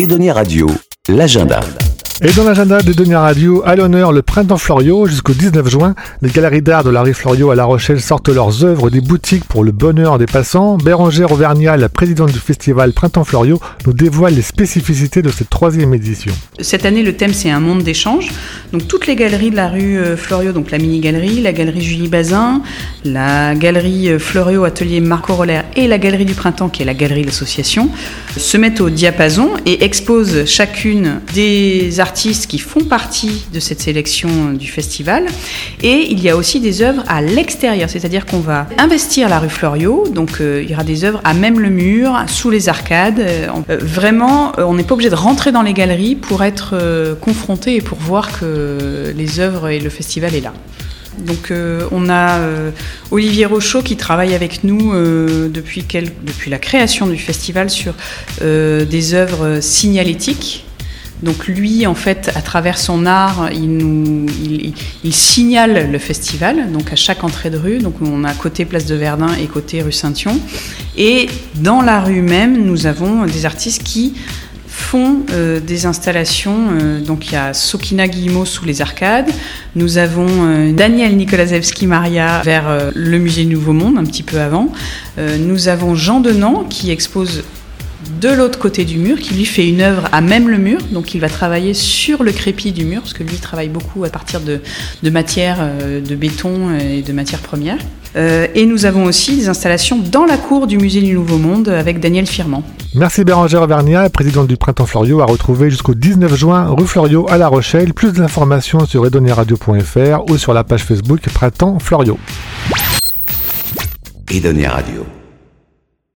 Edonia Radio, l'agenda. Et dans l'agenda de Denis Radio, à l'honneur le printemps Florio jusqu'au 19 juin, les galeries d'art de la rue Florio à La Rochelle sortent leurs œuvres des boutiques pour le bonheur des passants. Bérangère Auvergnat, la présidente du festival Printemps Florio, nous dévoile les spécificités de cette troisième édition. Cette année, le thème c'est un monde d'échange. Donc toutes les galeries de la rue euh, Florio, donc la mini-galerie, la galerie Julie Bazin, la galerie euh, Florio Atelier Marco Roller et la galerie du printemps qui est la galerie de l'association, se mettent au diapason et exposent chacune des artistes qui font partie de cette sélection du festival. Et il y a aussi des œuvres à l'extérieur, c'est-à-dire qu'on va investir la rue Florio, donc euh, il y aura des œuvres à même le mur, sous les arcades. Euh, euh, vraiment, on n'est pas obligé de rentrer dans les galeries pour être confronté et pour voir que les œuvres et le festival est là. Donc on a Olivier Rochaud qui travaille avec nous depuis la création du festival sur des œuvres signalétiques donc lui, en fait, à travers son art, il, nous, signale le festival, donc à chaque entrée de rue. Donc on a côté Place de Verdun et côté rue Saint-Yon. Et dans la rue même, nous avons des artistes qui font euh, des installations. Euh, donc il y a Sokina Guillemot sous les arcades. Nous avons euh, Daniel Nikolazewski Maria vers le musée du Nouveau Monde, un petit peu avant. nous avons Jean Denant qui expose de l'autre côté du mur, qui lui fait une œuvre à même le mur. Donc il va travailler sur le crépi du mur, parce que lui travaille beaucoup à partir de, de matières, euh, de béton et de matières premières. Euh, et nous avons aussi des installations dans la cour du musée du Nouveau Monde avec Daniel Firman. Merci Bérangère Vernia, présidente du Printemps Florio, à retrouver jusqu'au 19 juin rue Florio à La Rochelle. Plus d'informations sur edoniaradio.fr ou sur la page Facebook Printemps Florio. Edonia Radio.